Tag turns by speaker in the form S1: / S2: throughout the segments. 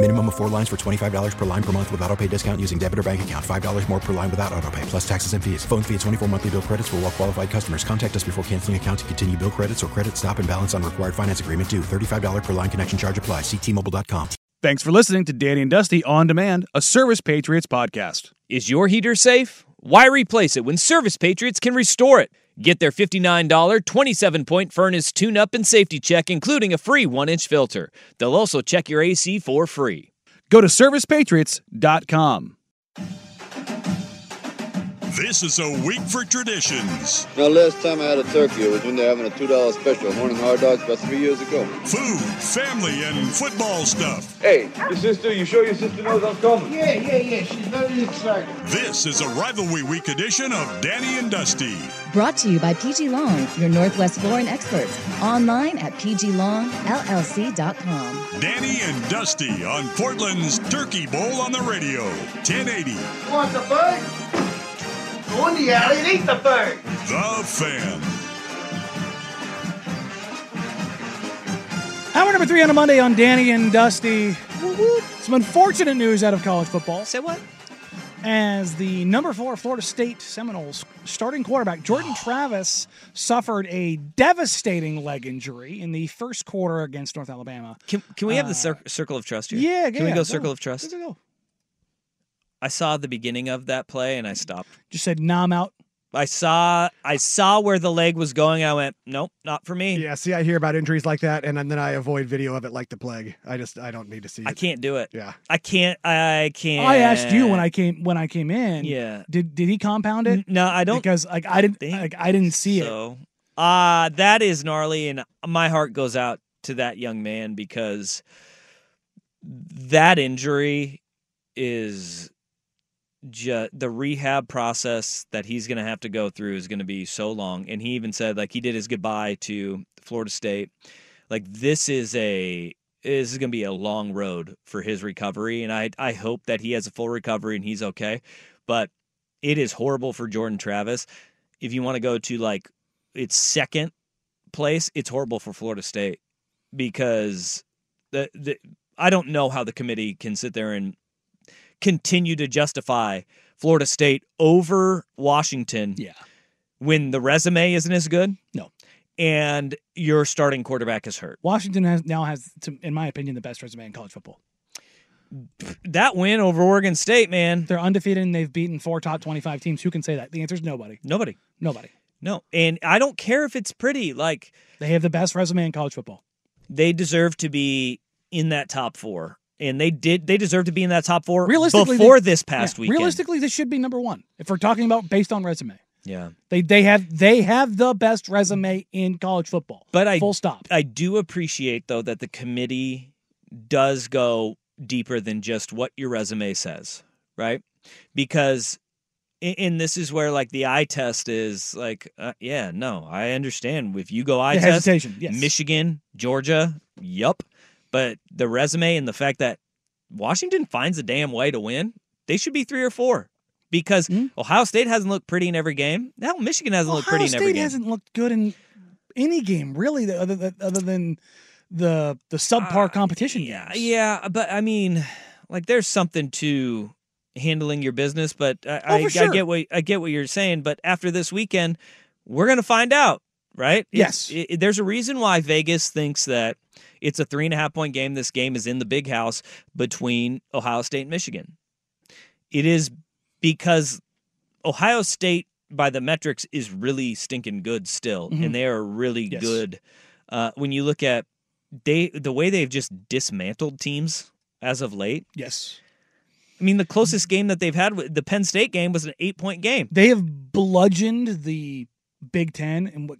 S1: Minimum of four lines for $25 per line per month with auto pay discount using debit or bank account. $5 more per line without auto pay, plus taxes and fees. Phone fee at 24 monthly bill credits for all well qualified customers. Contact us before canceling account to continue bill credits or credit stop and balance on required finance agreement due. $35 per line connection charge apply. Ctmobile.com.
S2: Thanks for listening to Danny and Dusty On Demand, a Service Patriots podcast.
S3: Is your heater safe? Why replace it when Service Patriots can restore it? Get their $59 27 point furnace tune up and safety check, including a free one inch filter. They'll also check your AC for free.
S2: Go to servicepatriots.com.
S4: This is a week for traditions.
S5: Now, last time I had a turkey, it was when they were having a $2 special, morning hard dogs, about three years ago.
S4: Food, family, and football stuff.
S5: Hey, your sister, you sure your sister knows I'm coming?
S6: Yeah, yeah, yeah, she's very excited.
S4: This is a rivalry week edition of Danny and Dusty.
S7: Brought to you by PG Long, your Northwest flooring experts. Online at pglongllc.com.
S4: Danny and Dusty on Portland's Turkey Bowl on the radio. 1080.
S6: Want the bird? Go in the alley and eat the bird.
S4: The Fan.
S8: Hour number three on a Monday on Danny and Dusty. Some unfortunate news out of college football.
S3: Say what?
S8: As the number four Florida State Seminoles starting quarterback Jordan Travis suffered a devastating leg injury in the first quarter against North Alabama.
S3: Can, can we have
S8: Uh,
S3: the cir- circle of trust here?
S8: Yeah,
S3: Can we
S8: yeah,
S3: go
S8: go.
S3: circle of trust?
S8: Let's go.
S3: I saw the beginning of that play and I stopped.
S8: Just said, nah, I'm out.
S3: I saw I saw where the leg was going. I went, nope, not for me.
S9: Yeah, see, I hear about injuries like that, and then I avoid video of it like the plague. I just, I don't need to see it.
S3: I can't do it.
S9: Yeah.
S3: I can't. I can't.
S8: I asked you when I came when I came in.
S3: Yeah.
S8: Did did he compound it?
S3: No, I don't
S8: because like I didn't like I didn't see it.
S3: So, uh, that is gnarly, and my heart goes out to that young man because that injury is just the rehab process that he's going to have to go through is going to be so long. And he even said, like, he did his goodbye to Florida State. Like, this is a this is going to be a long road for his recovery, and I I hope that he has a full recovery and he's okay. But it is horrible for Jordan Travis. If you want to go to like its second place, it's horrible for Florida State because the, the I don't know how the committee can sit there and continue to justify Florida State over Washington.
S8: Yeah.
S3: When the resume isn't as good.
S8: No.
S3: And your starting quarterback is hurt.
S8: Washington has now has, in my opinion, the best resume in college football.
S3: That win over Oregon State, man.
S8: They're undefeated and they've beaten four top twenty-five teams. Who can say that? The answer is nobody.
S3: Nobody.
S8: Nobody.
S3: No. And I don't care if it's pretty. Like
S8: They have the best resume in college football.
S3: they deserve to be in that top four. And they did they deserve to be in that top four
S8: Realistically,
S3: before
S8: they-
S3: this past
S8: yeah,
S3: weekend.
S8: Realistically, this should be number one if we're talking about based on resume.
S3: Yeah.
S8: They they have they have the best resume in college football.
S3: But I
S8: full stop.
S3: I do appreciate though that the committee does go deeper than just what your resume says, right? Because and- this is where like the eye test is like uh, yeah, no, I understand if you go eye
S8: The
S3: test
S8: yes.
S3: Michigan, Georgia, yup. But the resume and the fact that Washington finds a damn way to win, they should be 3 or 4 because hmm? Ohio State hasn't looked pretty in every game. Now Michigan hasn't looked?
S8: Ohio
S3: pretty in every
S8: State
S3: game.
S8: hasn't looked good in any game really, other than other than the the subpar uh, competition.
S3: Yeah, yeah, but I mean, like, there's something to handling your business. But I,
S8: Oh,
S3: I,
S8: sure.
S3: I get what I get what you're saying. But after this weekend, we're gonna find out, right?
S8: Yes.
S3: it- there's a reason why Vegas thinks that it's a three and a half point game. This game is in the big house between Ohio State and Michigan. It is because Ohio State by the metrics is really stinking good still,
S8: Mhm.
S3: and they are really
S8: Yes.
S3: good. Uh, when you look at they the way they've just dismantled teams as of late.
S8: Yes.
S3: I mean, the closest game that they've had, the Penn State game, was an eight point game.
S8: They have bludgeoned the Big Ten. And what?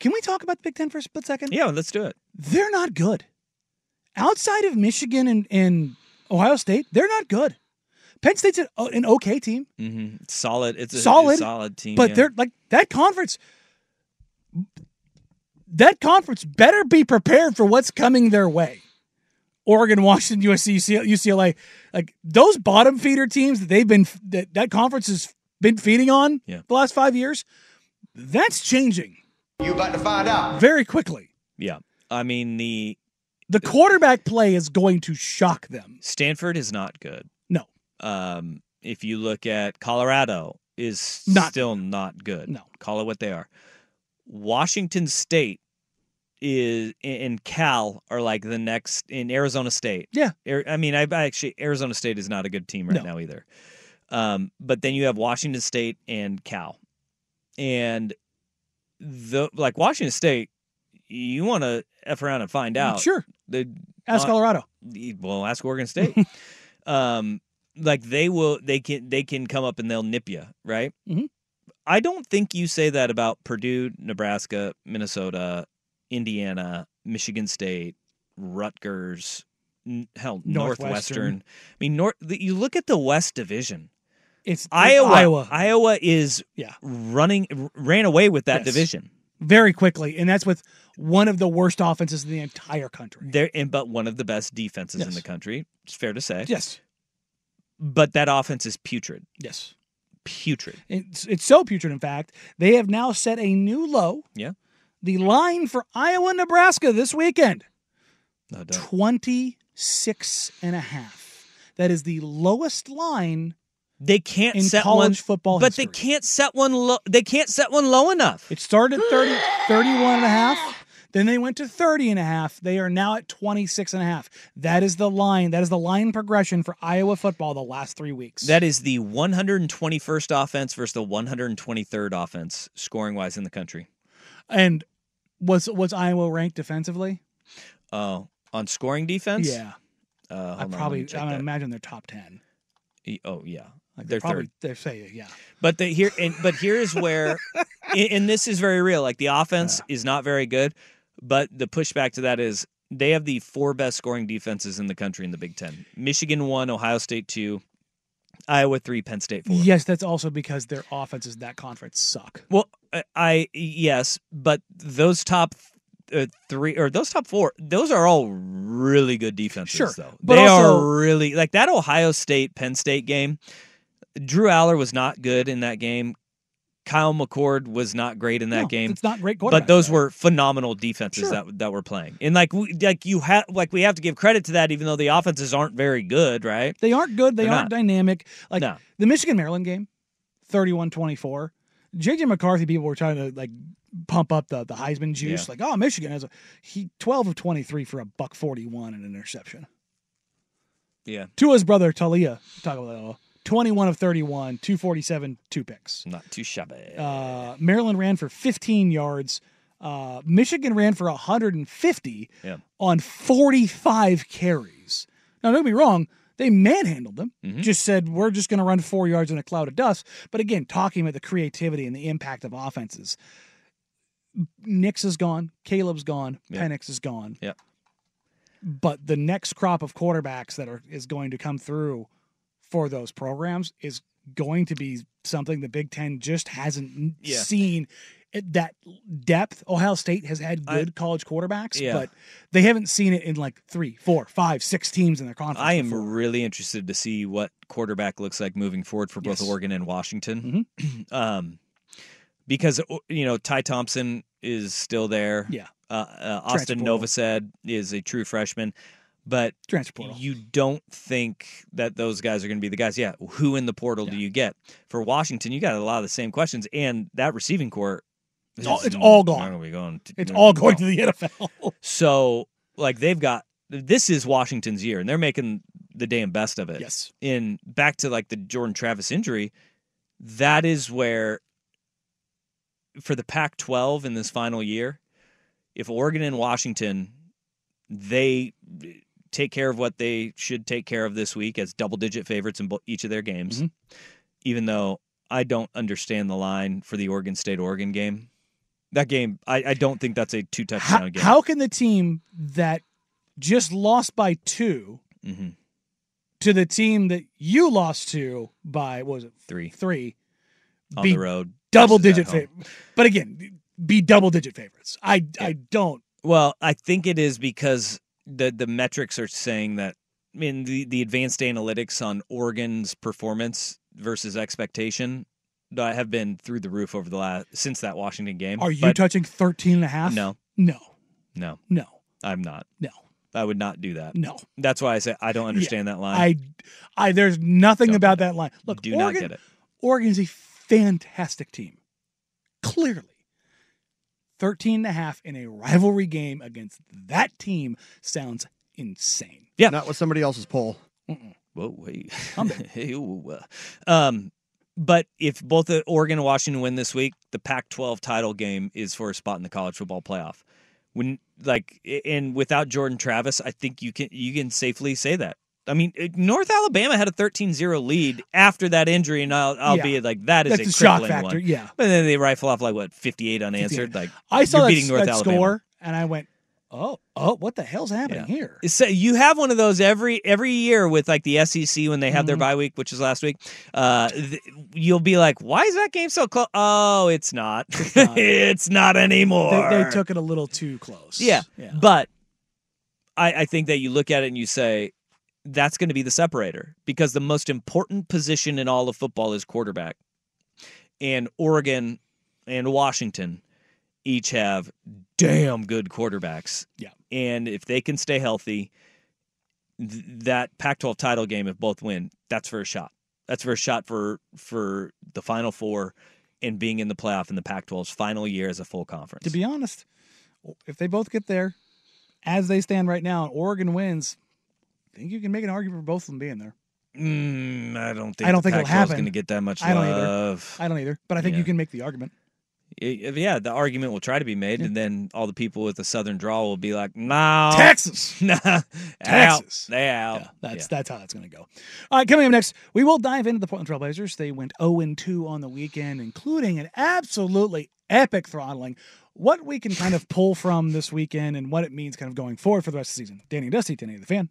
S8: Can we talk about the Big Ten for a split second?
S3: Yeah, let's do it.
S8: They're not good. Outside of Michigan and, and Ohio State, they're not good. Penn State's an, an okay team,
S3: hmm Solid. It's a
S8: solid,
S3: solid team.
S8: but
S3: yeah.
S8: they're like that conference. That conference better be prepared for what's coming their way. Oregon, Washington, USC, UCLA, like those bottom feeder teams that they've been that that conference has been feeding on
S3: Yeah.
S8: the last five years. That's changing.
S6: You about to find out.
S8: very quickly.
S3: yeah. I mean, the
S8: The quarterback play is going to shock them.
S3: Stanford is not good.
S8: No.
S3: Um, if you look at Colorado, is
S8: Not
S3: still not good.
S8: No.
S3: Call it what they are. Washington State is and Cal are like the next in Arizona State.
S8: Yeah.
S3: I mean, I I actually Arizona State is not a good team right
S8: No.
S3: now either. Um, but then you have Washington State and Cal, and the like Washington State, you want to f around and find out.
S8: Sure.
S3: The
S8: Ask Colorado.
S3: well, ask Oregon State. um, like they will, they can, they can come up and they'll nip you, right?
S8: Mhm.
S3: I don't think you say that about Purdue, Nebraska, Minnesota, Indiana, Michigan State, Rutgers, n- hell,
S8: Northwestern.
S3: Northwestern. I mean, North. The, you look at the West Division.
S8: It's
S3: Iowa.
S8: Iowa.
S3: Iowa is
S8: Yeah.
S3: running, ran away with that
S8: Yes.
S3: division.
S8: very quickly, and that's with one of the worst offenses in the entire country.
S3: There, and but one of the best defenses in the country. It's fair to say.
S8: Yes,
S3: But that offense is putrid.
S8: yes.
S3: Putrid.
S8: It's it's so putrid. In fact, they have now set a new low.
S3: Yeah.
S8: The line for Iowa, Nebraska this weekend
S3: No doubt.
S8: 26 and a half. That is the lowest line
S3: They can't
S8: in
S3: set
S8: college
S3: one,
S8: football
S3: but
S8: history.
S3: they can't set one low. They can't set one low enough.
S8: It started at 30, 31 and a half. Then they went to 30 and a half. They are now at 26 and a half. That is the line. That is the line progression for Iowa football the last three weeks.
S3: That is the 121st offense versus the 123rd offense scoring wise in the country.
S8: and was was Iowa ranked defensively?
S3: Oh, on scoring defense?
S8: Yeah.
S3: Uh,
S8: I probably I would imagine they're top 10.
S3: E- Oh yeah,
S8: Like
S3: they're
S8: probably
S3: third.
S8: they're say yeah.
S3: But the here and but here's where, and this is very real. Like the offense is not very good, but the pushback to that is they have the four best scoring defenses in the country in the Big Ten. Michigan one, Ohio State two, Iowa three, Penn State four.
S8: Yes, that's also because their offenses in that conference suck.
S3: Well, I, I yes, but those top uh, three or those top four, those are all really good defenses.
S8: Sure,
S3: though they
S8: also-
S3: are really like that Ohio State Penn State game. Drew Allar was not good in that game. Kyle McCord was not great in that
S8: No,
S3: game.
S8: It's not great
S3: But those were phenomenal defenses
S8: Sure.
S3: that that were playing, and like we, like you have like we have to give credit to that, even though the offenses aren't very good, right?
S8: They aren't good. They
S3: They're
S8: aren't
S3: not.
S8: dynamic. Like
S3: No.
S8: the Michigan Maryland game, 31-24. JJ McCarthy people were trying to like pump up the, the Heisman juice.
S3: Yeah.
S8: Like, oh, Michigan has a he 12 of 23 for a buck 41 and an interception.
S3: Yeah,
S8: To his brother Taulia, talk about that. 21 of 31, 247, two picks.
S3: not too shabby.
S8: Uh, Maryland ran for 15 yards. Uh, Michigan ran for 150
S3: Yeah.
S8: on 45 carries. Now, don't me wrong, they manhandled them.
S3: Mhm.
S8: Just said, we're just going to run four yards in a cloud of dust. But again, talking about the creativity and the impact of offenses. Nix is gone. Caleb's gone.
S3: Yeah.
S8: Penix is gone.
S3: Yep.
S8: But the next crop of quarterbacks that are is going to come through for those programs is going to be something the Big Ten just hasn't
S3: Yeah.
S8: seen that depth. Ohio State has had
S3: I-
S8: good college quarterbacks,
S3: Yeah.
S8: but they haven't seen it in like three, four, five, six teams in their conference.
S3: I am
S8: before.
S3: really interested to see what quarterback looks like moving forward for both
S8: Yes.
S3: Oregon and Washington. um, because you know Ty Thompson is still there.
S8: Yeah.
S3: Uh, uh, Austin. Novosad is a true freshman, but
S8: transfer portal.
S3: you don't think that those guys are going to be the guys. Yeah, who in the portal do you get for Washington? You got a lot of the same questions, and that receiving corps.
S8: It's all- it's all gone.
S3: going to-
S8: It's all going to the NFL.
S3: So, like, they've got this is Washington's year, and they're making the damn best of it.
S8: Yes.
S3: In back to like the Jordan Travis injury, that is where for the Pac-12 in this final year, if Oregon and Washington they take care of what they should take care of this week as double-digit favorites in each of their games,
S8: Mm-hmm.
S3: even though I don't understand the line for the Oregon State Oregon game. That game, I, I don't think that's a two touchdown
S8: How,
S3: game.
S8: how can the team that just lost by 2
S3: Mhm.
S8: to the team that you lost to by what was it
S3: Three.
S8: three
S3: On the road
S8: Double digit favorites? But again, be double digit favorites. I I don't.
S3: Well, I think it is because the the metrics are saying that. I mean, the the advanced analytics on Oregon's performance versus expectation that have been through the roof over the last since that Washington game.
S8: Are you
S3: But
S8: touching 13 and a half?
S3: No,
S8: No.
S3: no,
S8: No.
S3: I'm not.
S8: No.
S3: I would not do that.
S8: No.
S3: That's why I say I don't understand that line.
S8: I, I there's nothing about that line. Look,
S3: Do not get it.
S8: Oregon's a fantastic team. Clearly. 13 and a half in a rivalry game against that team sounds insane.
S3: Yeah.
S9: Not with somebody else's poll.
S3: Whoa, wait. Hey, ooh, uh, um, but if both Oregon and Washington win this week, the Pac-12 title game is for a spot in the college football playoff. When like and without Jordan Travis, I think you can you can safely say that. I mean, uh, North Alabama had a 13-0 lead after that injury, and I'll, I'll
S8: Yeah.
S3: be like that is
S8: That's
S3: a
S8: shock factor,
S3: one.
S8: yeah.
S3: but then they rifle off like what 58 unanswered. Like
S8: I saw that, that
S3: Alabama.
S8: score and I went, "Oh, oh, what the hell's happening here?"
S3: So you have one of those every every year with like the SEC when they have their
S8: Mhm.
S3: bye week, which is last week. Uh, th- you'll be like, "Why is that game so close?" Oh, it's not. It's not, anymore.
S8: They, they took it a little too close.
S3: yeah.
S8: Yeah.
S3: but I, I think that you look at it and you say that's going to be the separator because the most important position in all of football is quarterback, and Oregon and Washington each have damn good quarterbacks.
S8: Yeah.
S3: And if they can stay healthy, th- that Pac-12 title game, if both win, that's for a shot. That's for a shot for for the Final Four and being in the playoff in the Pac-12's final year as a full conference.
S8: To be honest, if they both get there, as they stand right now, and Oregon wins, think you can make an argument for both of them being there.
S3: Mm, I don't think
S8: I don't think it'll happen.
S3: going to get that much
S8: I don't
S3: love.
S8: either. I don't either. But I think
S3: Yeah.
S8: you can make the argument.
S3: Yeah, the argument will try to be made, and then all the people with the Southern draw will be like, "No,
S8: Texas.
S3: nah,
S8: Texas.
S3: out, they out."
S8: That's that's how that's going to go. All right, coming up next, we will dive into the Portland Trailblazers. They went 0 2 on the weekend, including an absolutely epic throttling. What we can kind of pull from this weekend and what it means kind of going forward for the rest of the season. Danny and Dusty, Danny the fan.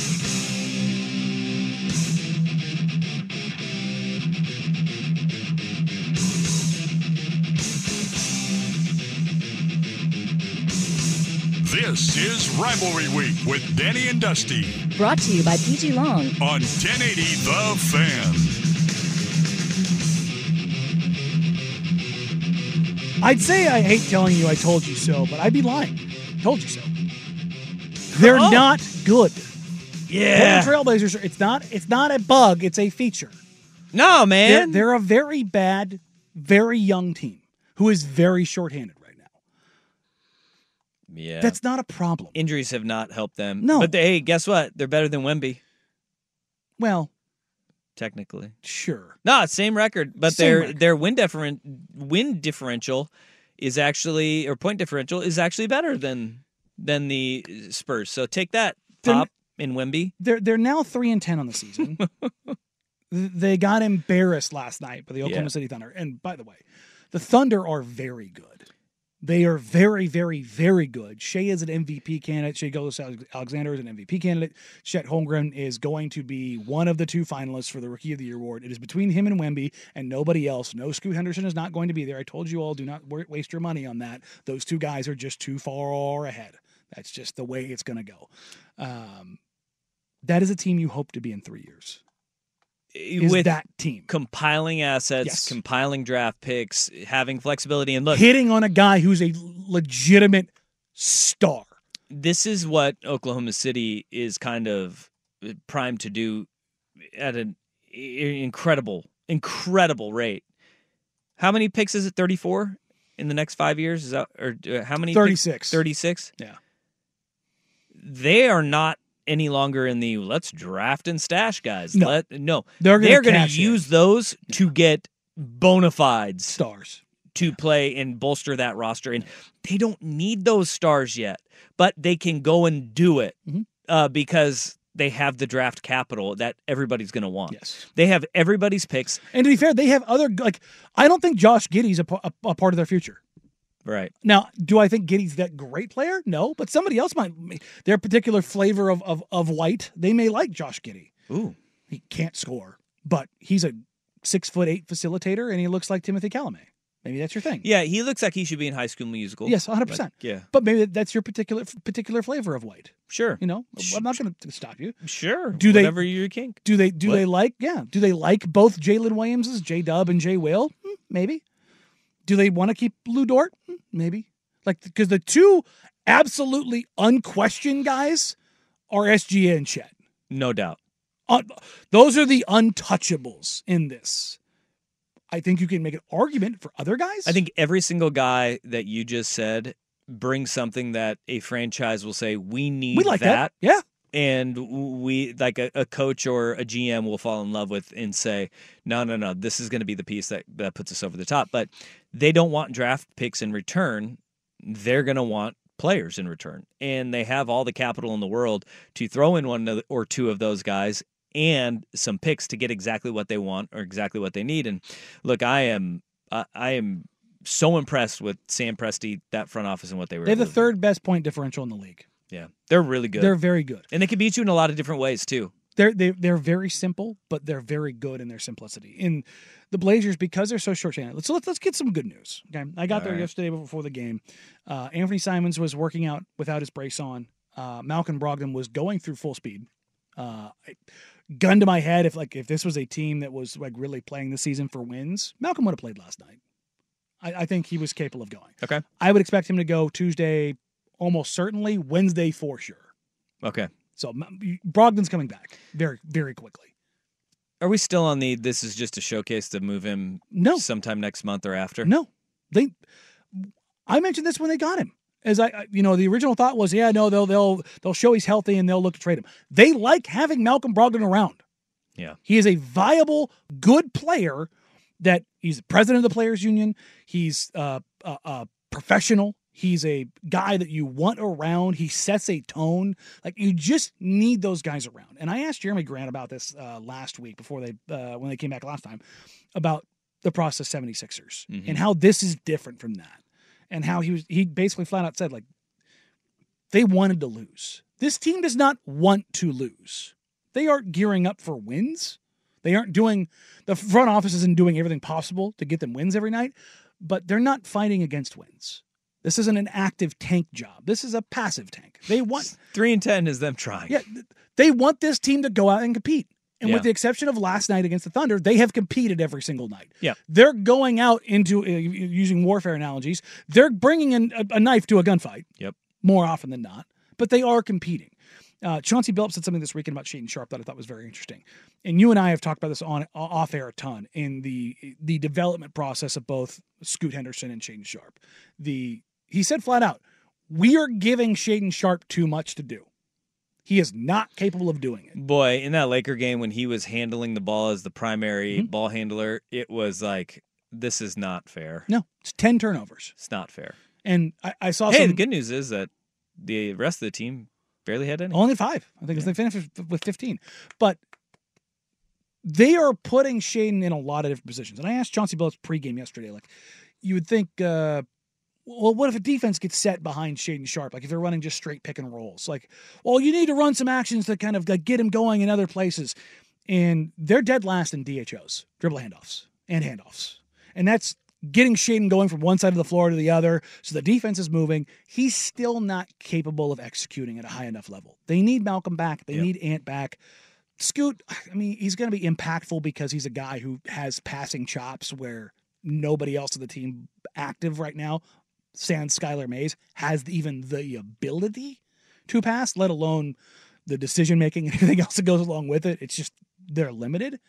S4: This is Rivalry Week with Danny and Dusty
S7: Brought to you by PG Long.
S4: on 1080 The Fan.
S8: I'd say I hate telling you I told you so, but I'd be lying. Told you so. They're
S3: Oh.
S8: not good.
S3: Yeah.
S8: Portland Trailblazers. are- It's not. It's not a bug. It's a feature.
S3: No,
S8: They're,
S3: man.
S8: they're a very bad very young team who is very shorthanded right now.
S3: Yeah.
S8: That's not a problem.
S3: Injuries have not helped them.
S8: No.
S3: But they, hey, guess what? They're better than Wemby,
S8: Well,
S3: technically.
S8: sure.
S3: No, same record, but
S8: Same
S3: their
S8: record.
S3: their win different win differential is actually or point differential is actually better than than the Spurs. So take that
S8: They're-
S3: pop in Wemby.
S8: They're they're now three and ten on the season. They got embarrassed last night by the Oklahoma
S3: Yeah.
S8: City Thunder. And by the way, the Thunder are very good. They are very, very, very good. Shai is an MVP candidate. Shai Gilgeous-Alexander is an MVP candidate. Chet Holmgren is going to be one of the two finalists for the Rookie of the Year award. It is between him and Wemby and nobody else. No, Scoot Henderson is not going to be there. I told you all, do not waste your money on that. Those two guys are just too far ahead. That's just the way it's going to go. Um, that is a team you hope to be in three years. Is
S3: with
S8: that team
S3: compiling assets,
S8: Yes.
S3: compiling draft picks, having flexibility, and look,
S8: hitting on a guy who's a legitimate star?
S3: this is what Oklahoma City is kind of primed to do at an incredible, incredible rate. How many picks is it? Thirty-four in the next five years? Is that or uh, how many?
S8: 36.
S3: Thirty-six.
S8: Yeah.
S3: They are not any longer in the let's draft and stash guys.
S8: No.
S3: Let no.
S8: They're gonna
S3: gonna
S8: in.
S3: use those to get bona fides
S8: stars
S3: to play and bolster that roster. And they don't need those stars yet, but they can go and do it
S8: Mm-hmm.
S3: uh, because they have the draft capital that everybody's going to want.
S8: Yes.
S3: They have everybody's picks.
S8: And to be fair, they have other like I don't think Josh Giddey's a, a, a part of their future.
S3: Right.
S8: Now, do I think Giddey's that great player? No, but somebody else might. Their particular flavor of of, of white, they may like Josh Giddey.
S3: Ooh,
S8: he can't score, but he's a six foot eight facilitator, and he looks like Timothée Chalamet. Maybe that's your thing.
S3: Yeah, he looks like he should be in High School Musical.
S8: Yes, 100. percent
S3: But, Yeah.
S8: but maybe that's your particular particular flavor of white.
S3: Sure.
S8: You know, I'm not going to stop you.
S3: Sure.
S8: Do they-
S3: Whatever your kink.
S8: Do they do
S3: What?
S8: they like yeah? Do they like both Jalen Williamses, J Dub and Jay Will? Hmm, maybe. Do they want to keep Lu Dort? Hmm, maybe. Like because the two absolutely unquestioned guys are SGA and Chet.
S3: No doubt.
S8: Un- those are the untouchables in this. I think you can make an argument for other guys.
S3: I think every single guy that you just said brings something that a franchise will say, we need
S8: we like that. Yeah.
S3: And we like a, a coach or a GM will fall in love with and say, no, no, no, this is going to be the piece that, that puts us over the top. But they don't want draft picks in return. They're going to want players in return. And they have all the capital in the world to throw in one or two of those guys and some picks to get exactly what they want or exactly what they need. And look, I am, I, I am so impressed with Sam Presti, that front office and what they were
S8: They have the
S3: able to do.
S8: third best point differential in the league.
S3: Yeah. They're really good.
S8: They're very good.
S3: and they can beat you in a lot of different ways too.
S8: They're they, they're very simple, but they're very good in their simplicity. In the Blazers, because they're so short-handed. So let's let's get some good news. Okay, I got
S3: All
S8: there
S3: right.
S8: yesterday before the game. Uh, Anfernee Simons was working out without his brace on. Uh, Malcolm Brogdon was going through full speed. Uh, I, gun to my head, if like if this was a team that was like really playing the season for wins, Malcolm would have played last night. I, I think he was capable of going.
S3: Okay.
S8: I would expect him to go Tuesday, almost certainly Wednesday for sure.
S3: Okay.
S8: So Brogdon's coming back very very quickly.
S3: Are we still on the this is just a showcase to move him
S8: No.
S3: sometime next month or after?
S8: No, they. I mentioned this when they got him. As I, I- you know, the original thought was, yeah, no, they'll they'll they'll show he's healthy and they'll look to trade him. They like having Malcolm Brogdon around.
S3: Yeah.
S8: He is a viable, good player. That he's the president of the players' union. He's uh, a, a professional. He's a guy that you want around. He sets a tone. Like you just need those guys around. And I asked Jerami Grant about this uh, last week before they uh, when they came back last time about the process 76ers
S3: Mhm.
S8: and how this is different from that. And how he was he basically flat out said like they wanted to lose. This team does not want to lose. They aren't gearing up for wins. They aren't doing the front office isn't doing everything possible to get them wins every night, but they're not fighting against wins. This isn't an active tank job. This is a passive tank. They want
S3: Three and ten is them trying.
S8: yeah, they want this team to go out and compete. And
S3: Yeah.
S8: with the exception of last night against the Thunder, they have competed every single night.
S3: Yeah.
S8: They're going out into uh, using warfare analogies. They're bringing in a, a knife to a gunfight
S3: Yep.
S8: more often than not, but they are competing. Uh, Chauncey Billups said something this weekend about Shaedon Sharpe that I thought was very interesting, and you and I have talked about this on off air a ton in the the development process of both Scoot Henderson and Shaedon Sharpe. The he said flat out, we are giving Shaedon Sharpe too much to do. He is not capable of doing it.
S3: Boy, in that Laker game when he was handling the ball as the primary
S8: Mm-hmm.
S3: ball handler, it was like this is not fair.
S8: No, it's ten turnovers.
S3: It's not fair.
S8: And I, I saw
S3: Hey,
S8: some
S3: the good news is that the rest of the team barely had any.
S8: Only five. I think it's they finished with 15. But they are putting Shaedon in a lot of different positions. And I asked Chauncey Billups pregame yesterday, like, you would think, uh, well, what if a defense gets set behind Shaedon Sharpe? Like if they're running just straight pick and rolls, like, well, you need to run some actions to kind of like, get him going in other places. And they're dead last in DHOs, dribble handoffs and handoffs. And that's getting Shaedon going from one side of the floor to the other. So the defense is moving. He's still not capable of executing at a high enough level. They need Malcolm back. They need Ant back. Scoot, I mean, he's going to be impactful because he's a guy who has passing chops where nobody else on the team active right now, sans Skylar Mays, has even the ability to pass, let alone the decision making and everything else that goes along with it. It's just they're limited.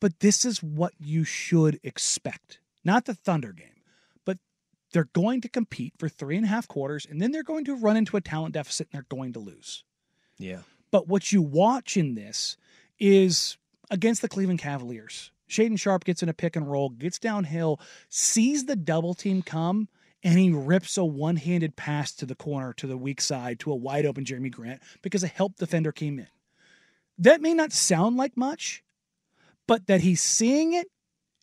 S8: But this is what you should expect. Not the Thunder game, but they're going to compete for three and a half quarters, and then they're going to run into a talent deficit and they're going to lose.
S3: Yeah.
S8: But what you watch in this is against the Cleveland Cavaliers. Shaedon Sharpe gets in a pick and roll, gets downhill, sees the double team come, and he rips a one handed pass to the corner, to the weak side, to a wide open Jerami Grant because a help defender came in. That may not sound like much, but that he's seeing it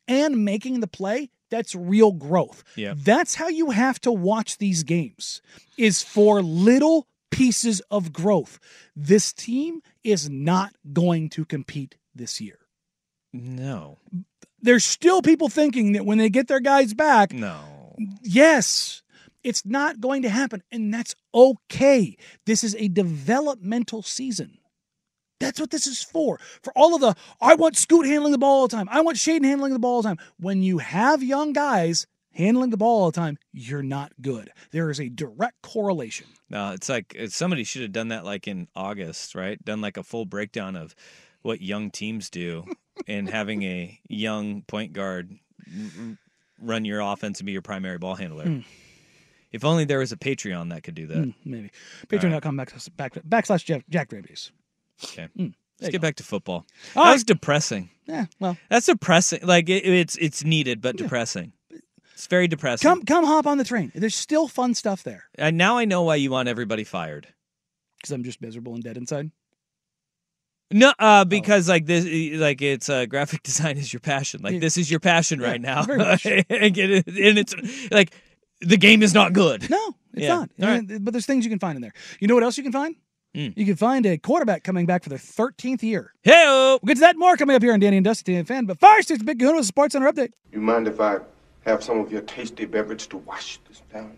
S8: and making the play, that's real growth.
S3: Yeah.
S8: That's how you have to watch these games is for little pieces of growth. This team is not going to compete this year.
S3: No.
S8: There's still people thinking that when they get their guys back,
S3: No.
S8: Yes, it's not going to happen. And that's okay. This is a developmental season. That's what this is for. For all of the, I want Scoot handling the ball all the time. I want Shaedon handling the ball all the time. When you have young guys handling the ball all the time, you're not good. There is a direct correlation.
S3: No, it's like uh, somebody should have done that like in August, right? Done like a full breakdown of what young teams do and having a young point guard r- run your offense and be your primary ball handler.
S8: Hmm.
S3: If only there was a Patreon that could do that.
S8: Hmm, maybe. Patreon.com back, back, backslash Jack, Jack Rabies.
S3: Okay.
S8: There
S3: Let's get
S8: go.
S3: back to football.
S8: All
S3: that was depressing.
S8: Yeah, well,
S3: That's depressing. Like it, it's it's needed, but depressing. It's very depressing.
S8: come come hop on the train. There's still fun stuff there
S3: And now I know why you want everybody fired.
S8: because I'm just miserable and dead inside.
S3: No,
S8: Oh.
S3: uh, because like this, like it's uh, graphic design is your passion. Like this is your passion right
S8: Yeah,
S3: now,
S8: very much.
S3: and it- and it's like the game is not good.
S8: No, it's
S3: Yeah.
S8: not.
S3: All right.
S8: But there's things you can find in there. You know what else you can find?
S3: Hmm.
S8: You can find a quarterback coming back for their 13th year.
S3: Hey,
S8: We'll get to that more coming up here on Danny and Dusty and Fan. But first, it's Big Kahuna with a Sports Center update.
S10: You mind if I have some of your tasty beverage to wash this down?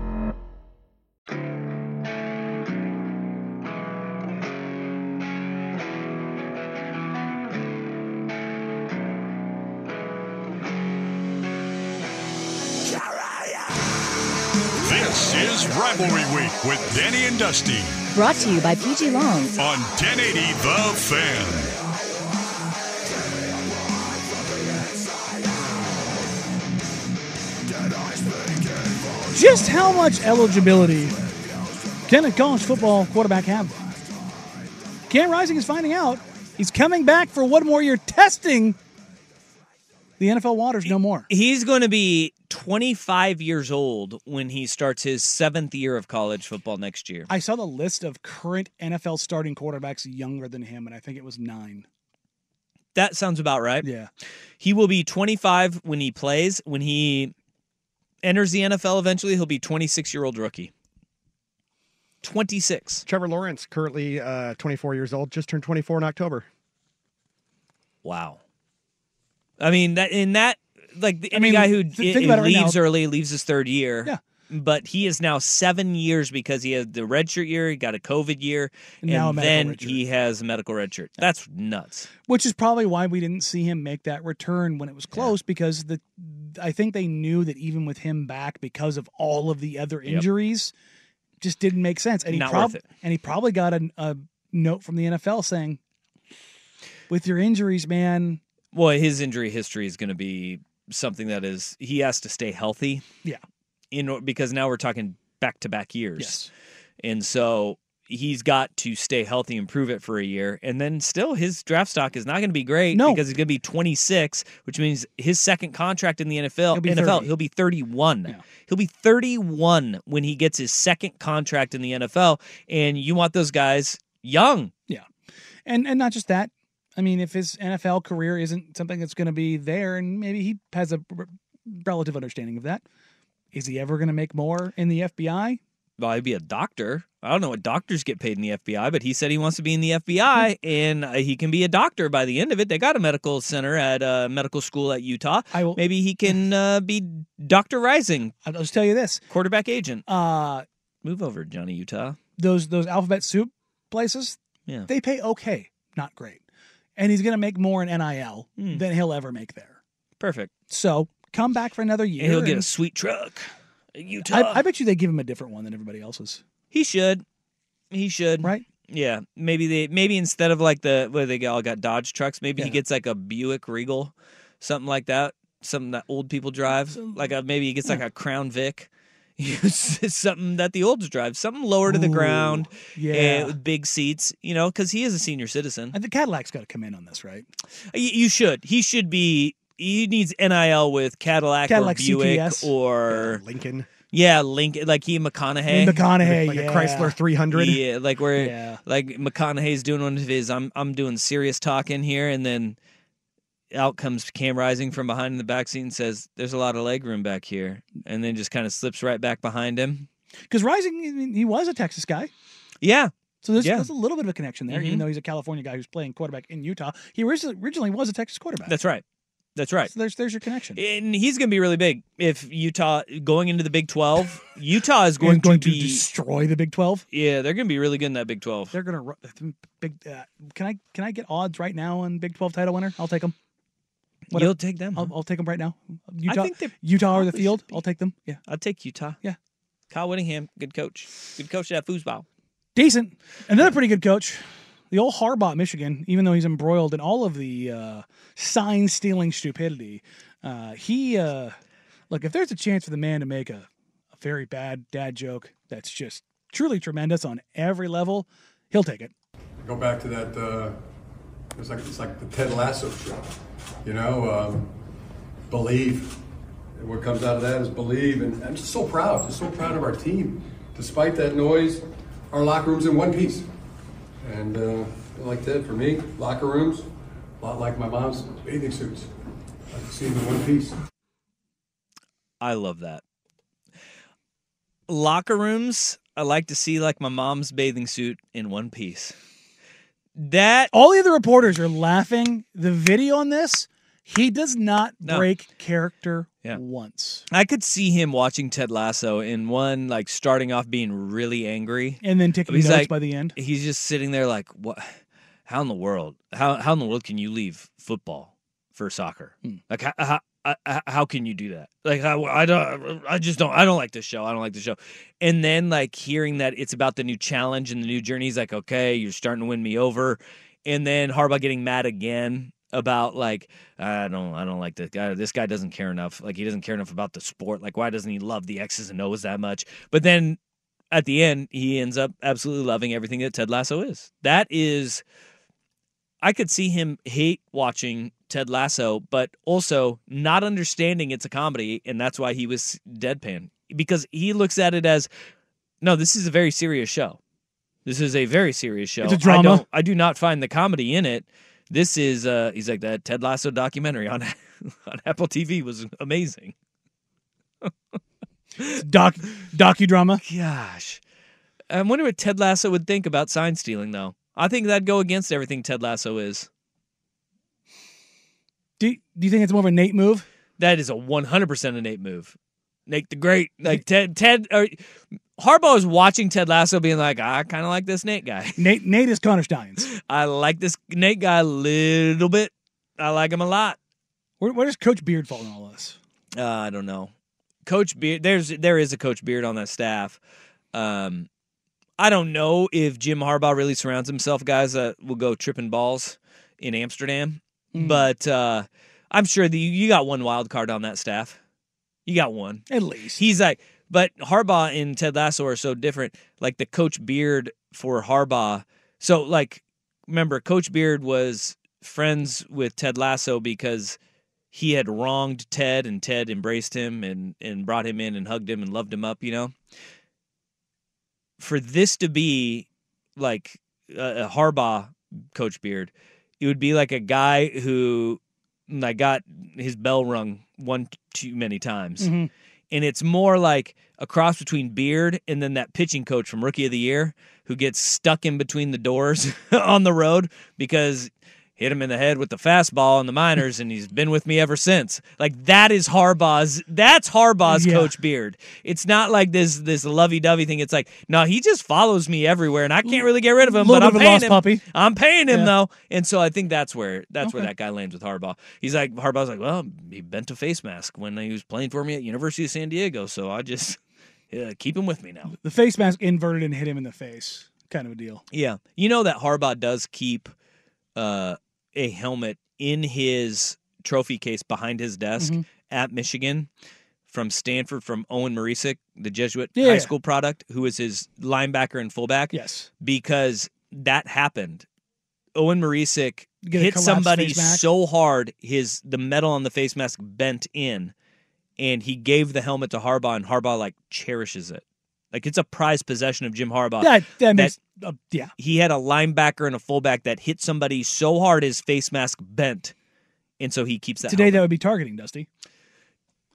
S4: This is Rivalry Week with Danny and Dusty
S7: Brought to you by PG Long.
S4: on 1080 The Fan.
S8: Just how much eligibility can a college football quarterback have? Cam Rising is finding out. He's coming back for one more year, testing the NFL waters no more.
S3: He's going to be 25 years old when he starts his seventh year of college football next year.
S8: I saw the list of current NFL starting quarterbacks younger than him, and I think it was nine.
S3: That sounds about right.
S8: Yeah.
S3: He will be 25 when he plays. When he enters the NFL eventually, he'll be 26 year old rookie. 26.
S9: Trevor Lawrence, currently uh, 24 years old, just turned 24 in October.
S3: Wow. I mean that in that like any
S8: mean,
S3: guy who
S8: th-
S3: i-
S8: about it
S3: leaves
S8: now.
S3: early leaves his third year.
S8: Yeah.
S3: But he is now seven years because he had the redshirt year, he got a COVID year,
S8: And
S3: then he has a medical redshirt. That's nuts.
S8: which is probably why we didn't see him make that return when it was close because the I think they knew that even with him back because of all of the other
S3: Yep.
S8: injuries just didn't make sense and he
S3: Not
S8: prob- and he probably got a, a note from the NFL saying with your injuries man
S3: Well, his injury history is going to be something that is he has to stay healthy.
S8: Yeah.
S3: In because now we're talking back to back years.
S8: Yes.
S3: And so he's got to stay healthy and prove it for a year. And then still his draft stock is not going to be great
S8: No.
S3: because he's going to be 26, which means his second contract in the NFL,
S8: He'll be
S3: NFL
S8: 30.
S3: he'll be 31. He'll be 31 when he gets his second contract in the NFL and you want those guys young.
S8: Yeah. And and not just that. I mean, if his NFL career isn't something that's going to be there, and maybe he has a r- relative understanding of that, is he ever going to make more in the FBI?
S3: well, he'd be a doctor. I don't know what doctors get paid in the FBI, but he said he wants to be in the FBI and uh, he can be a doctor by the end of it. They got a medical center at uh, medical school at Utah.
S8: I will,
S3: Maybe he can uh, be Dr. Rising.
S8: I'll just tell you this:
S3: quarterback agent.
S8: Uh,
S3: Move over, Johnny Utah.
S8: those those alphabet soup places,
S3: Yeah.
S8: they pay okay, not great, and he's going to make more in NIL
S3: Hmm.
S8: than he'll ever make there.
S3: Perfect.
S8: So come back for another year.
S3: And he'll get a sweet truck. Utah.
S8: I, I bet you they give him a different one than everybody else's.
S3: he should. He should.
S8: Right.
S3: Yeah. Maybe they maybe instead of like the where they all got Dodge trucks, maybe he gets like a Buick Regal, something like that. Something that old people drive. Like a maybe he gets like a Crown Vic. something that the olds drive, something lower to the
S8: Ooh,
S3: ground,
S8: yeah.
S3: eh, with big seats, you know, because he is a senior citizen.
S8: And the Cadillac's got to come in on this, right?
S3: You, you should. He should be. He needs NIL with Cadillac,
S8: Cadillac
S3: or Buick
S8: CTS.
S3: or
S9: Lincoln.
S3: Yeah, Lincoln. Like he and McConaughey.
S8: McConaughey,
S9: Like a
S8: yeah.
S9: Chrysler 300.
S3: Yeah, like where
S8: Yeah.
S3: like McConaughey's doing one of his. I'm I'm doing serious talking here, and then out comes Cam Rising from behind in the back seat and says, "There's a lot of leg room back here," and then just kind of slips right back behind him.
S8: Because Rising, I mean, he was a Texas guy.
S3: Yeah.
S8: So there's,
S3: Yeah.
S8: there's a little bit of a connection there,
S3: Mhm.
S8: even though he's a California guy who's playing quarterback in Utah. He originally, originally was a Texas quarterback.
S3: That's right. That's right.
S8: So there's there's your connection.
S3: And he's going to be really big if Utah going into the Big 12. Utah is
S8: Going,
S3: going,
S8: going
S3: to
S8: to
S3: be
S8: destroy the Big Twelve.
S3: Yeah, they're going to be really good in that Big 12.
S8: They're gonna big. Uh, can I can I get odds right now on Big Twelve title winner? I'll take them.
S3: You'll take them.
S8: I'll, I'll take them right now. Utah,
S3: I think
S8: Utah or the field. I'll take them. Yeah,
S3: I'll take Utah.
S8: Yeah.
S3: Kyle Whittingham, good coach. Good coach at foosball.
S8: decent. Another pretty good coach, the old Harbaugh, Michigan. Even though he's embroiled in all of the uh, sign stealing stupidity, uh, he uh, look if there's a chance for the man to make a, a very bad dad joke that's just truly tremendous on every level, he'll take it.
S11: Go back to that. Uh, it's like it's like the Ted Lasso show. You know, um, believe. And what comes out of that is believe, and I'm just so proud. Just so proud of our team. Despite that noise, our locker room's in one piece. And uh, like that for me, locker rooms, a lot like my mom's bathing suits. I can see them in one piece.
S3: I love that. Locker rooms, I like to see like my mom's bathing suit in one piece. That
S8: All the other reporters are laughing. The video on this, he does not
S3: No.
S8: break character
S3: Yeah.
S8: once,
S3: I could see him watching Ted Lasso in one like starting off being really angry
S8: and then taking
S3: He's
S8: notes
S3: like-
S8: by the end.
S3: He's just sitting there like, what? How in the world? How how in the world can you leave football for soccer?
S8: Hmm.
S3: Like how, how how- how can you do that? Like how, I don't I just don't I don't like this show. I don't like the show. And then like hearing that it's about the new challenge and the new journey, he's like, okay, you're starting to win me over. And then Harbaugh getting mad again about like I don't I don't like this guy. This guy doesn't care enough. Like he doesn't care enough about the sport. Like why doesn't he love the X's and O's that much? But then at the end, he ends up absolutely loving everything that Ted Lasso is. That is, I could see him hate watching Ted Lasso, but also not understanding it's a comedy, and that's why he was deadpan because he looks at it as, no, this is a very serious show. This is a very serious show.
S8: It's a
S3: I,
S8: drama.
S3: don't, I do not find the comedy in it. This is, uh, he's like that Ted Lasso documentary on on Apple TV was amazing.
S8: Doc docudrama.
S3: Gosh. I wonder what Ted Lasso would think about sign stealing, though. I think that'd go against everything Ted Lasso is.
S8: Do Do you think it's more of a Nate move?
S3: That is a 100% a Nate move. Nate the Great. Like Ted, Ted, or Harbaugh is watching Ted Lasso being like, I kind of like this Nate guy.
S8: Nate Nate is Connor Stalions.
S3: I like this Nate guy a little bit. I like him a lot.
S8: Where, where does Coach Beard fall in all this?
S3: Uh, I don't know. Coach Beard, there's there is a Coach Beard on that staff. Um, I don't know if Jim Harbaugh really surrounds himself guys that will go tripping balls in Amsterdam,
S8: Mm.
S3: but uh, I'm sure that you, you got one wild card on that staff. You got one
S8: at least.
S3: He's like, but Harbaugh and Ted Lasso are so different. Like the Coach Beard for Harbaugh. So like, remember, Coach Beard was friends with Ted Lasso because he had wronged Ted, and Ted embraced him and and brought him in and hugged him and loved him up. You know, for this to be like a, a Harbaugh Coach Beard, it would be like a guy who like got his bell rung one too many times.
S8: Mhm.
S3: And it's more like a cross between Beard and then that pitching coach from Rookie of the Year who gets stuck in between the doors on the road because hit him in the head with the fastball in the minors and he's been with me ever since. Like that is Harbaugh's that's Harbaugh's
S8: Yeah.
S3: coach Beard. It's not like this this lovey-dovey thing. It's like, no, he just follows me everywhere and I can't really get rid of him, but I'm
S8: bit of a
S3: paying
S8: lost
S3: him.
S8: puppy.
S3: I'm paying him
S8: Yeah.
S3: though. And so I think that's where that's where that guy lands with Harbaugh. He's like Harbaugh's like, well, he bent a face mask when he was playing for me at University of San Diego, so I just yeah, keep him with me now.
S8: The face mask inverted and hit him in the face, kind of a deal.
S3: Yeah, you know that Harbaugh does keep uh, a helmet in his trophy case behind his desk
S8: Mhm.
S3: at Michigan from Stanford from Owen Marecic, the Jesuit
S8: Yeah.
S3: high school product, who was his linebacker and fullback.
S8: Yes,
S3: because that happened. Owen
S8: Marecic
S3: hit somebody so hard his the metal on the face mask bent in, and he gave the helmet to Harbaugh, and Harbaugh like cherishes it. Like it's a prized possession of Jim Harbaugh.
S8: That that makes uh, yeah.
S3: he had a linebacker and a fullback that hit somebody so hard his face mask bent, and so he keeps that.
S8: Today
S3: helmet.
S8: that would be targeting, Dusty.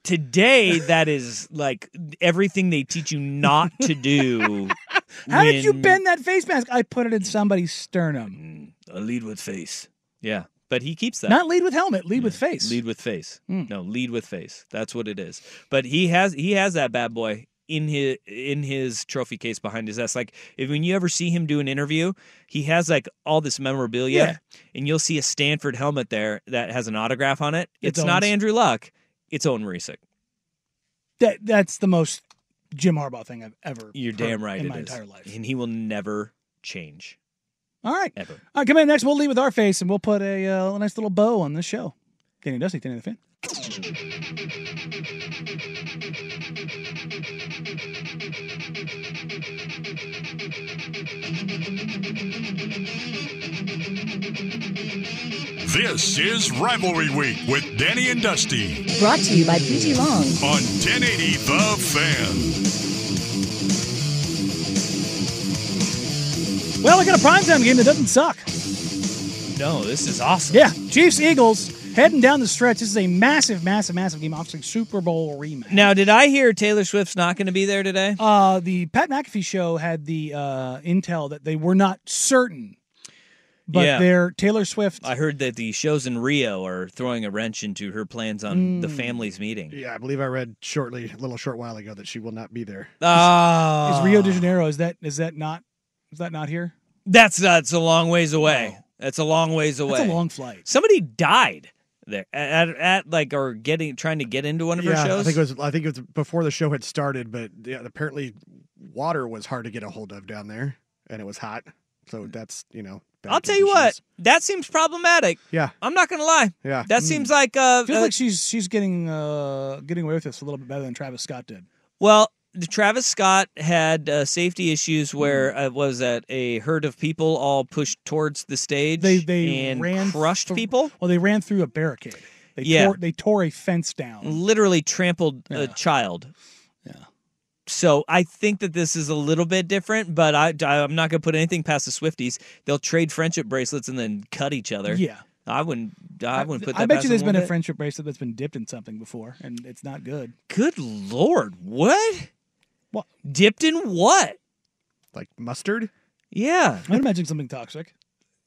S3: Today that is like everything they teach you not to do.
S8: How did you bend that face mask? I put it in somebody's sternum.
S3: A lead with face. Yeah, but he keeps that.
S8: Not lead with helmet, lead with face.
S3: Lead with face.
S8: Mm.
S3: No, lead with face. That's what it is. But he has he has that bad boy in his in his trophy case behind his desk. Like if when you ever see him do an interview, he has like all this memorabilia,
S8: Yeah.
S3: and you'll see a Stanford helmet there that has an autograph on it.
S8: It's
S3: It's, not Andrew Luck. It's Owen Marecic.
S8: That that's the most Jim Harbaugh thing I've ever.
S3: You're damn right
S8: in
S3: it
S8: my
S3: is.
S8: entire life.
S3: and he will never change
S8: All right,
S3: ever.
S8: all right. Come in next. We'll leave with our face, and we'll put a, uh, a nice little bow on this show. Danny Dusty, Danny the Fan.
S4: This is Rivalry Week with Danny and Dusty
S7: Brought to you by PG Long.
S4: on 1080 The Fan.
S8: Well, I got a primetime game that doesn't suck.
S3: No, this is awesome.
S8: Yeah, Chiefs Eagles heading down the stretch. This is a massive, massive, massive game. Obviously, Super Bowl rematch.
S3: Now, did I hear Taylor Swift's not going to be there today?
S8: Uh, the Pat McAfee show had the uh, intel that they were not certain, but
S3: Yeah.
S8: their Taylor Swift.
S3: I heard that the shows in Rio are throwing a wrench into her plans on the
S8: Mm.
S3: family's meeting.
S9: Yeah, I believe I read shortly, a little short while ago, that she will not be there.
S3: Ah,
S8: is Rio de Janeiro? Is that is that not is that not here?
S3: That's that's a long ways away. That's a long ways away.
S8: That's a long flight.
S3: Somebody died there at, at, at like or getting trying to get into one of her shows.
S9: I think it was. I think it was before the show had started, but yeah, apparently water was hard to get a hold of down there, and it was hot. So that's you know.
S3: I'll tell you what, that seems problematic.
S9: Yeah,
S3: I'm not gonna lie.
S9: yeah.
S3: That seems like uh,
S8: Feels
S3: uh,
S8: like she's she's getting uh, getting away with this a little bit better than Travis Scott did.
S3: Well, the Travis Scott had uh, safety issues where
S8: Hmm.
S3: uh, was that a herd of people all pushed towards the stage
S8: They they
S3: and
S8: ran
S3: crushed
S8: through-
S3: people,
S8: Well, they ran through a barricade. They
S3: Yeah.
S8: tore, they tore a fence down.
S3: literally trampled a child.
S8: Yeah.
S3: So I think that this is a little bit different, but I, I'm not going to put anything past the Swifties. They'll trade friendship bracelets and then cut each other.
S8: Yeah.
S3: I wouldn't. I wouldn't put that.
S8: I bet you there's been a friendship bracelet that's been dipped in something before, and it's not good.
S3: Good lord, what?
S8: What?
S3: Dipped in what?
S9: Like mustard?
S3: Yeah.
S8: I'd imagine something toxic.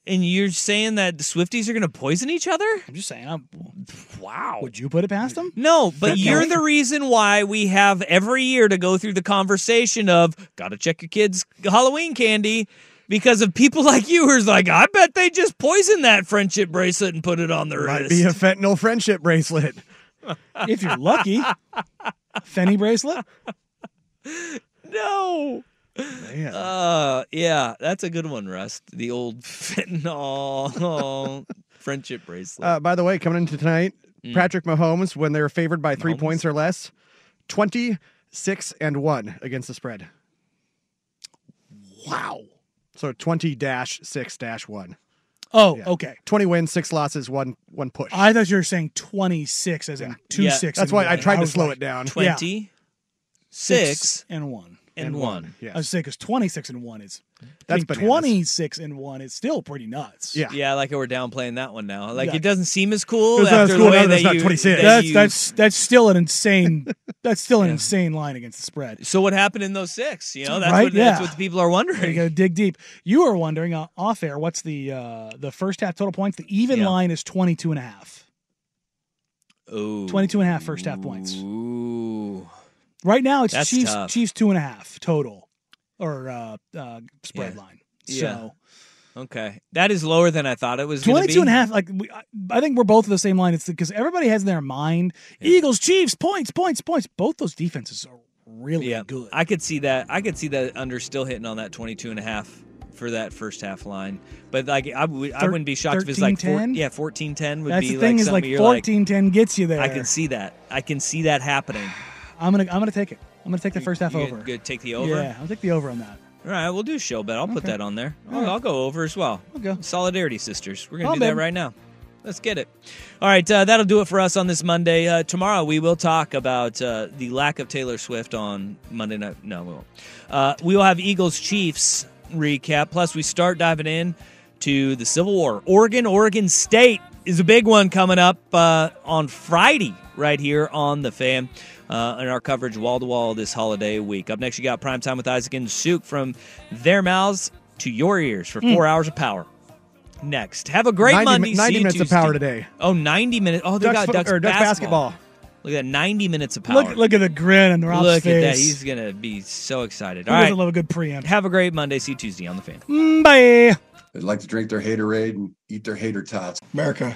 S3: And you're saying that the Swifties are going to poison each other?
S8: I'm just saying. I'm,
S3: wow.
S8: Would you put it past them?
S3: No, but you're the reason why we have every year to go through the conversation of got to check your kids' Halloween candy because of people like you who's like, I bet they just poisoned that friendship bracelet and put it on their
S9: Might
S3: wrist.
S9: be a fentanyl friendship bracelet.
S8: if you're lucky. Fenny bracelet?
S3: no.
S9: Man.
S3: Uh, yeah, that's a good one, Rust. The old fentanyl friendship bracelet.
S9: Uh, by the way, coming into tonight,
S3: Mm.
S9: Patrick Mahomes, when they're favored by three
S3: Mahomes?
S9: points or less, 26 and 1 against the spread.
S8: Wow.
S9: So 20 dash 6 dash 1.
S8: Oh,
S9: Yeah.
S8: okay.
S9: 20 wins, 6 losses, 1 one push.
S8: I thought you were saying 26 as in two
S3: Yeah.
S8: six.
S9: That's
S8: and
S9: why I
S8: one.
S9: tried to slow
S8: like,
S9: it down.
S8: yeah.
S3: 20,
S8: Six
S3: six,
S8: and one.
S3: and,
S9: And
S3: one.
S9: one. Yes.
S8: I was saying because 26 and one is
S9: That's
S8: I think
S9: bananas.
S8: 26 and one is still pretty nuts.
S9: Yeah.
S3: Yeah, like we're downplaying that one now. Like
S8: Yeah.
S3: it doesn't seem as cool
S9: It's not
S3: after
S9: as
S3: the way
S9: now that
S3: that
S9: not
S3: you,
S9: 26.
S3: that
S8: That's
S3: you-
S8: that's that's still an insane that's still an insane line against the spread.
S3: So what happened in those six? You know, that's
S8: Right?
S3: what that's
S8: Yeah.
S3: what the people are wondering.
S8: You
S3: wondering.
S8: got to dig deep. You were wondering uh, off air what's the uh, the first half total points? The even
S3: Yeah.
S8: line is 22 and a half.
S3: Ooh.
S8: 22 and a half first half points.
S3: Ooh.
S8: Right now it's
S3: That's
S8: Chiefs
S3: tough.
S8: Chiefs two and a half total or uh, uh, spread
S3: Yeah.
S8: line.
S3: Yeah. Okay. That is lower than I thought it was gonna
S8: 22
S3: be.
S8: and a half like we, I- I think we're both of the same line it's because everybody has in their mind Eagles Chiefs points points points both those defenses are really
S3: Yeah.
S8: good.
S3: I could see that. I could see that under still hitting on that 22 and a half for that first half line. But like I would I
S8: Thir-
S3: wouldn't be shocked if it's like four,
S8: 13-10?
S3: yeah, 14-10 would
S8: That's
S3: be
S8: the thing
S3: like
S8: is
S3: something
S8: like
S3: you're like
S8: 14-10 gets you there.
S3: I can see that. I can see that happening.
S8: I'm gonna I'm gonna take it. I'm gonna take the first half
S3: You
S8: over.
S3: Good, take the over.
S8: Yeah, I'll take the over on that.
S3: All right, we'll do a show bet. I'll put
S8: Okay.
S3: that on there. I'll,
S8: right.
S3: I'll go over as well.
S8: Okay.
S3: Solidarity sisters. We're gonna do that right now. Let's get it. All right, uh, that'll do it for us on this Monday. Uh, tomorrow we will talk about uh, the lack of Taylor Swift on Monday night. No, we won't. Uh, we will have Eagles Chiefs recap. Plus, we start diving in to the Civil War. Oregon, Oregon State is a big one coming up uh, on Friday right here on the Fan. Uh, in our coverage wall to wall this holiday week. Up next, you got Prime Time with Isaac and Suk from their mouths to your ears for four hours of power. Next, have a great
S9: 90
S3: Monday.
S9: 90
S3: See you
S9: minutes of power today.
S3: Oh, 90 minutes. Oh, they
S9: Ducks
S3: got
S9: fo-
S3: Ducks,
S9: or Ducks
S3: basketball.
S9: basketball.
S3: Look at that, 90 minutes of power.
S8: Look look at the grin on Rob's
S3: Look
S8: face.
S3: at that. He's going to be so excited.
S8: Who
S3: All right.
S8: doesn't love a good preamp?
S3: Have a great Monday. See you Tuesday on the fan.
S8: Mm, Bye.
S10: They'd like to drink their haterade and eat their hater tots.
S11: America.